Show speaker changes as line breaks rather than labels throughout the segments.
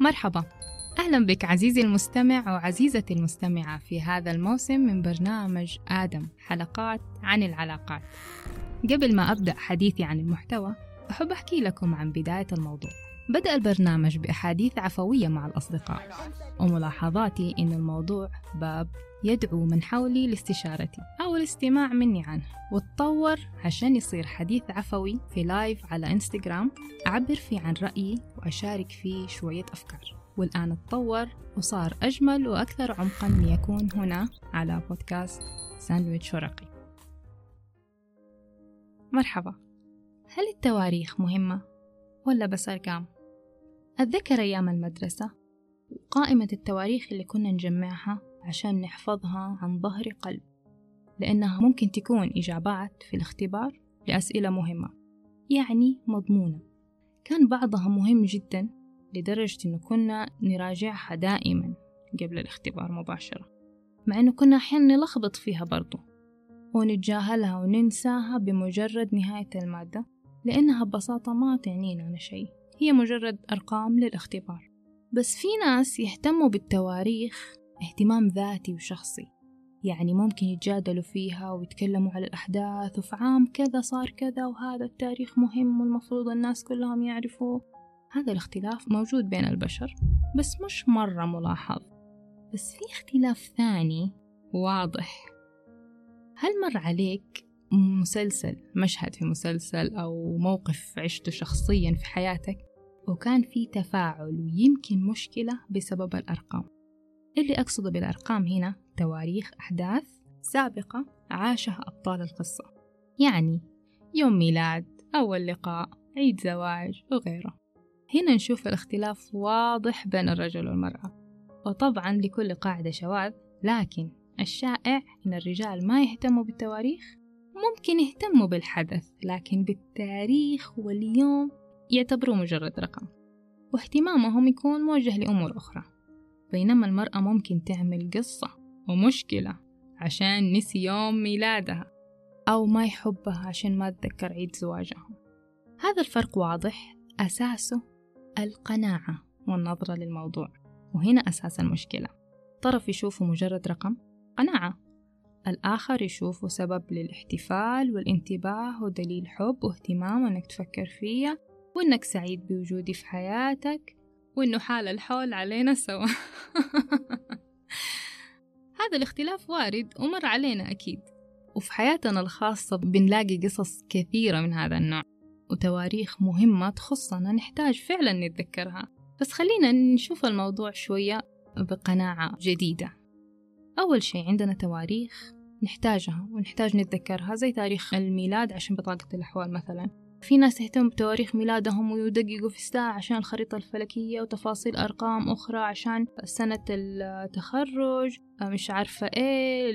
مرحبا. أهلا بك عزيزي المستمع وعزيزتي المستمعة في هذا الموسم من برنامج آدم حلقات عن العلاقات. قبل ما أبدأ حديثي عن المحتوى أحب أحكي لكم عن بداية الموضوع. بدأ البرنامج بأحاديث عفوية مع الأصدقاء. وملاحظاتي إن الموضوع باب يدعو من حولي لاستشارتي أو الاستماع مني عنه. وتطور عشان يصير حديث عفوي في لايف على إنستغرام. أعبر فيه عن رأيي وأشارك فيه شوية أفكار. والآن تطور وصار أجمل وأكثر عمقا ليكون هنا على بودكاست ساندويتش ورقي. مرحبا. هل التواريخ مهمة ولا بس أرقام؟ أتذكر أيام المدرسة وقائمة التواريخ اللي كنا نجمعها عشان نحفظها عن ظهر قلب لأنها ممكن تكون إجابات في الاختبار لأسئلة مهمة يعني مضمونة. كان بعضها مهم جدا لدرجة إنه كنا نراجعها دائما قبل الاختبار مباشرة مع إنه كنا أحيانا نلخبط فيها برضو ونتجاهلها وننساها بمجرد نهاية المادة لأنها ببساطة ما تعنينا عن شيء. هي مجرد أرقام للاختبار. بس في ناس يهتموا بالتواريخ اهتمام ذاتي وشخصي. يعني ممكن يتجادلوا فيها ويتكلموا على الأحداث وفي عام كذا صار كذا وهذا التاريخ مهم والمفروض الناس كلهم يعرفوه. هذا الاختلاف موجود بين البشر بس مش مرة ملاحظ. بس في اختلاف ثاني واضح. هل مر عليك مسلسل مشهد في مسلسل أو موقف عشته شخصيا في حياتك وكان في تفاعل ويمكن مشكلة بسبب الأرقام. اللي أقصده بالأرقام هنا تواريخ أحداث سابقة عاشها أبطال القصة. يعني يوم ميلاد أول لقاء عيد زواج وغيره. هنا نشوف الاختلاف واضح بين الرجل والمرأة. وطبعا لكل قاعدة شواذ لكن الشائع إن الرجال ما يهتموا بالتواريخ ممكن يهتموا بالحدث لكن بالتاريخ واليوم يعتبروه مجرد رقم. واهتمامهم يكون موجه لأمور أخرى. بينما المرأة ممكن تعمل قصة ومشكلة عشان نسي يوم ميلادها أو ما يحبها عشان ما تذكر عيد زواجها. هذا الفرق واضح. أساسه القناعة والنظرة للموضوع. وهنا أساس المشكلة. طرف يشوفه مجرد رقم قناعة. الآخر يشوفه سبب للاحتفال والانتباه ودليل حب واهتمام وإنك تفكر فيا وإنك سعيد بوجودي في حياتك وإنه حال الحول علينا سوا. هذا الاختلاف وارد ومر علينا أكيد. وفي حياتنا الخاصة بنلاقي قصص كثيرة من هذا النوع وتواريخ مهمة تخصنا نحتاج فعلا نتذكرها. بس خلينا نشوف الموضوع شوية بقناعة جديدة. أول شيء عندنا تواريخ نحتاجها ونحتاج نتذكرها زي تاريخ الميلاد عشان بطاقة الأحوال مثلا. في ناس تهتم بتواريخ ميلادهم ويدققوا في الساعة عشان الخريطة الفلكية وتفاصيل أرقام أخرى عشان سنة التخرج مش عارفة إيه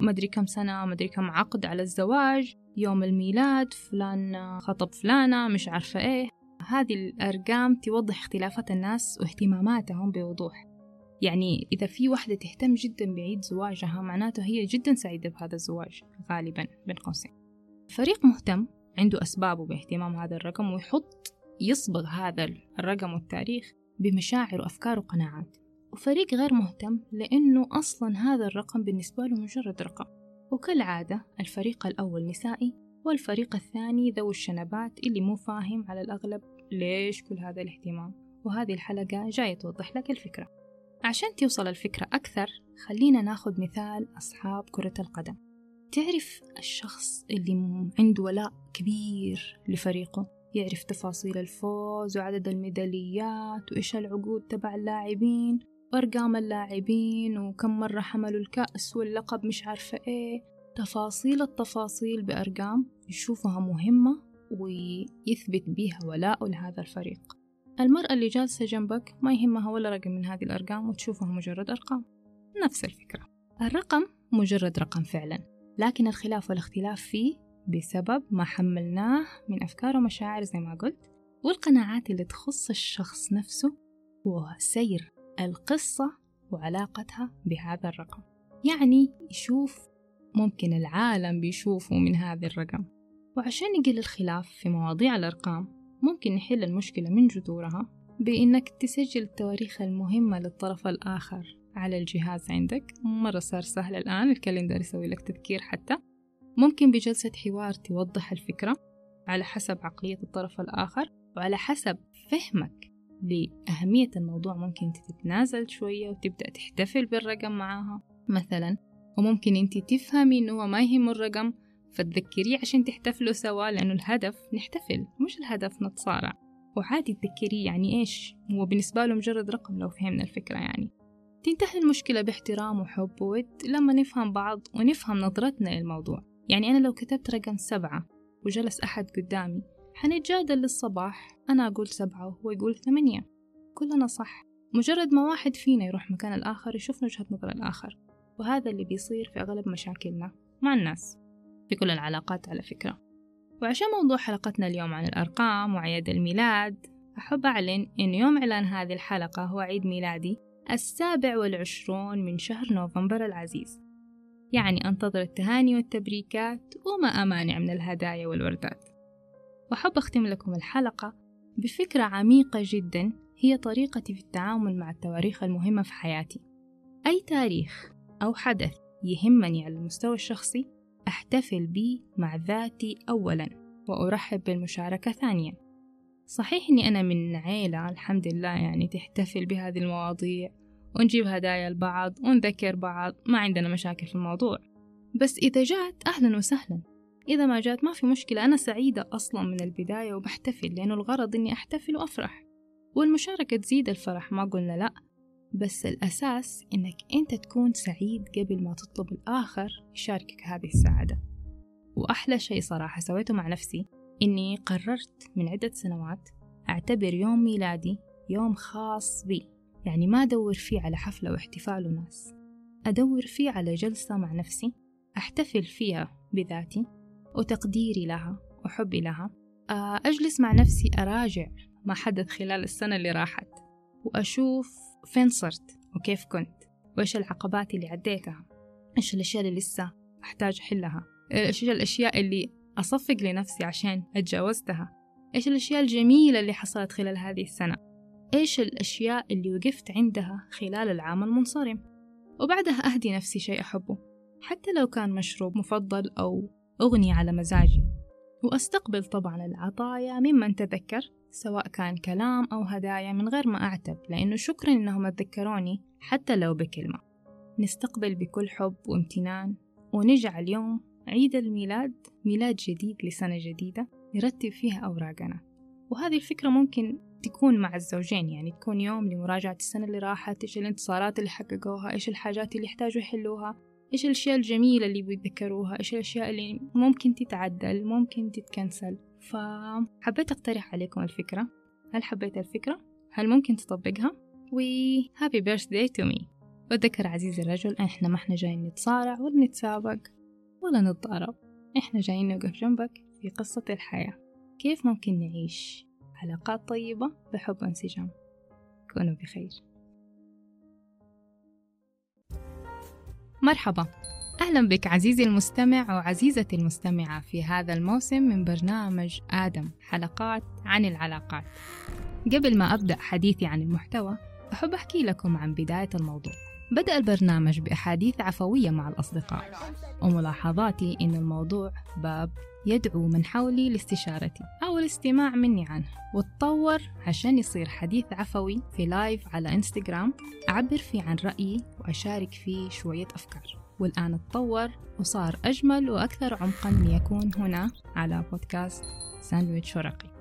مدري كم سنة مدري كم عقد على الزواج يوم الميلاد فلان خطب فلانة مش عارفة إيه. هذه الأرقام توضح اختلافات الناس واهتماماتهم بوضوح. يعني إذا في واحدة تهتم جدا بعيد زواجها معناته هي جدا سعيدة بهذا الزواج غالبا بين قوسين. فريق مهتم عنده أسبابه باهتمام هذا الرقم ويحط يصبغ هذا الرقم والتاريخ بمشاعر وأفكار وقناعات. وفريق غير مهتم لأنه أصلا هذا الرقم بالنسبة له مجرد رقم. وكالعادة الفريق الأول نسائي والفريق الثاني ذو الشنبات اللي مو فاهم على الأغلب ليش كل هذا الاهتمام. وهذه الحلقة جاية توضح لك الفكرة. عشان توصل الفكرة أكثر خلينا ناخد مثال أصحاب كرة القدم. تعرف الشخص اللي عنده ولاء كبير لفريقه؟ يعرف تفاصيل الفوز وعدد الميداليات وإيش العقود تبع اللاعبين وأرقام اللاعبين وكم مرة حملوا الكأس واللقب مش عارفة إيه. تفاصيل التفاصيل بأرقام يشوفها مهمة ويثبت بيها ولاءه لهذا الفريق. المرأة اللي جالسة جنبك ما يهمها ولا رقم من هذه الأرقام وتشوفها مجرد أرقام. نفس الفكرة. الرقم مجرد رقم فعلا لكن الخلاف والاختلاف فيه بسبب ما حملناه من أفكار ومشاعر زي ما قلت والقناعات اللي تخص الشخص نفسه وسير القصة وعلاقتها بهذا الرقم. يعني يشوف ممكن العالم بيشوفه من هذا الرقم. وعشان يقل الخلاف في مواضيع الأرقام ممكن نحل المشكلة من جذورها بإنك تسجل التواريخ المهمة للطرف الآخر على الجهاز عندك. مرة صار سهل الآن الكالندر يسوي لك تذكير حتى. ممكن بجلسة حوار توضح الفكرة على حسب عقلية الطرف الآخر وعلى حسب فهمك لأهمية الموضوع. ممكن تتنازل شوية وتبدأ تحتفل بالرقم معاها مثلا وممكن أنت تفهمي هو ما يهم الرقم فتذكريه عشان تحتفلوا سوا لأنه الهدف نحتفل مش الهدف نتصارع. وعادي تذكريه يعني إيش؟ هو بالنسبة له مجرد رقم لو فهمنا الفكرة يعني. تنتهي المشكلة باحترام وحب وود لما نفهم بعض ونفهم نظرتنا للموضوع. يعني أنا لو كتبت رقم سبعة وجلس أحد قدامي حنتجادل للصباح أنا أقول سبعة وهو يقول ثمانية. كلنا صح. مجرد ما واحد فينا يروح مكان الآخر يشوف وجهة نظر الآخر. وهذا اللي بيصير في أغلب مشاكلنا مع الناس. في كل العلاقات على فكرة. وعشان موضوع حلقتنا اليوم عن الأرقام وأعياد الميلاد أحب أعلن إن يوم إعلان هذه الحلقة هو عيد ميلادي السابع والعشرون من شهر نوفمبر العزيز. يعني أنتظر التهاني والتبريكات وما أمانع من الهدايا والوردات. وأحب أختم لكم الحلقة بفكرة عميقة جدا هي طريقتي في التعامل مع التواريخ المهمة في حياتي. أي تاريخ أو حدث يهمني على المستوى الشخصي أحتفل به مع ذاتي أولا وأرحب بالمشاركة ثانيا. صحيح أني أنا من عيلة الحمد لله يعني تحتفل بهذه المواضيع ونجيب هدايا لبعض ونذكر بعض ما عندنا مشاكل في الموضوع. بس إذا جات أهلا وسهلا. إذا ما جات ما في مشكلة أنا سعيدة أصلا من البداية وبحتفل لأنه الغرض إني أحتفل وأفرح. والمشاركة تزيد الفرح ما قلنا لأ. بس الأساس إنك أنت تكون سعيد قبل ما تطلب الآخر يشاركك هذه السعادة. وأحلى شيء صراحة سويته مع نفسي إني قررت من عدة سنوات أعتبر يوم ميلادي يوم خاص بي. يعني ما أدور فيه على حفلة واحتفال وناس. أدور فيه على جلسة مع نفسي أحتفل فيها بذاتي وتقديري لها وحبي لها. آه، أجلس مع نفسي أراجع ما حدث خلال السنة اللي راحت. وأشوف فين صرت وكيف كنت؟ وإيش العقبات اللي عديتها؟ إيش الأشياء اللي لسه أحتاج أحلها؟ إيش الأشياء اللي أصفق لنفسي عشان أتجاوزتها؟ إيش الأشياء الجميلة اللي حصلت خلال هذه السنة؟ إيش الأشياء اللي وقفت عندها خلال العام المنصرم؟ وبعدها أهدي نفسي شيء أحبه حتى لو كان مشروب مفضل أو أغنية على مزاجي. وأستقبل طبعا العطايا ممن تذكر سواء كان كلام أو هدايا من غير ما أعتب لأنه شكرا إنهم تذكروني حتى لو بكلمة. نستقبل بكل حب وامتنان ونجعل يوم عيد الميلاد ميلاد جديد لسنة جديدة نرتب فيها أوراقنا. وهذه الفكرة ممكن تكون مع الزوجين يعني تكون يوم لمراجعة السنة اللي راحت إيش الانتصارات اللي حققوها إيش الحاجات اللي يحتاجوا يحلوها. إيش الأشياء الجميلة اللي بيتذكروها؟ إيش الأشياء اللي ممكن تتعدل ممكن تتكنسل؟ فحبيت أقترح عليكم الفكرة. هل حبيت الفكرة؟ هل ممكن تطبقها؟ و happy birthday to me. وذكر عزيزي الرجل إحنا ما إحنا جايين نتصارع ولا نتسابق ولا نتضارب. إحنا جايين نوقف جنبك في قصة الحياة. كيف ممكن نعيش علاقات طيبة بحب وانسجام؟ كونوا بخير. مرحبا. أهلا بك عزيزي المستمع وعزيزتي المستمعة في هذا الموسم من برنامج آدم حلقات عن العلاقات. قبل ما أبدأ حديثي عن المحتوى أحب أحكي لكم عن بداية الموضوع. بدأ البرنامج بأحاديث عفوية مع الأصدقاء. وملاحظاتي إن الموضوع باب يدعو من حولي لاستشارتي أو الاستماع مني عنه. وتطور عشان يصير حديث عفوي في لايف على إنستغرام. أعبر فيه عن رأيي وأشارك فيه شوية أفكار. والآن تطور وصار أجمل وأكثر عمقا ليكون هنا على بودكاست ساندويتش ورقي.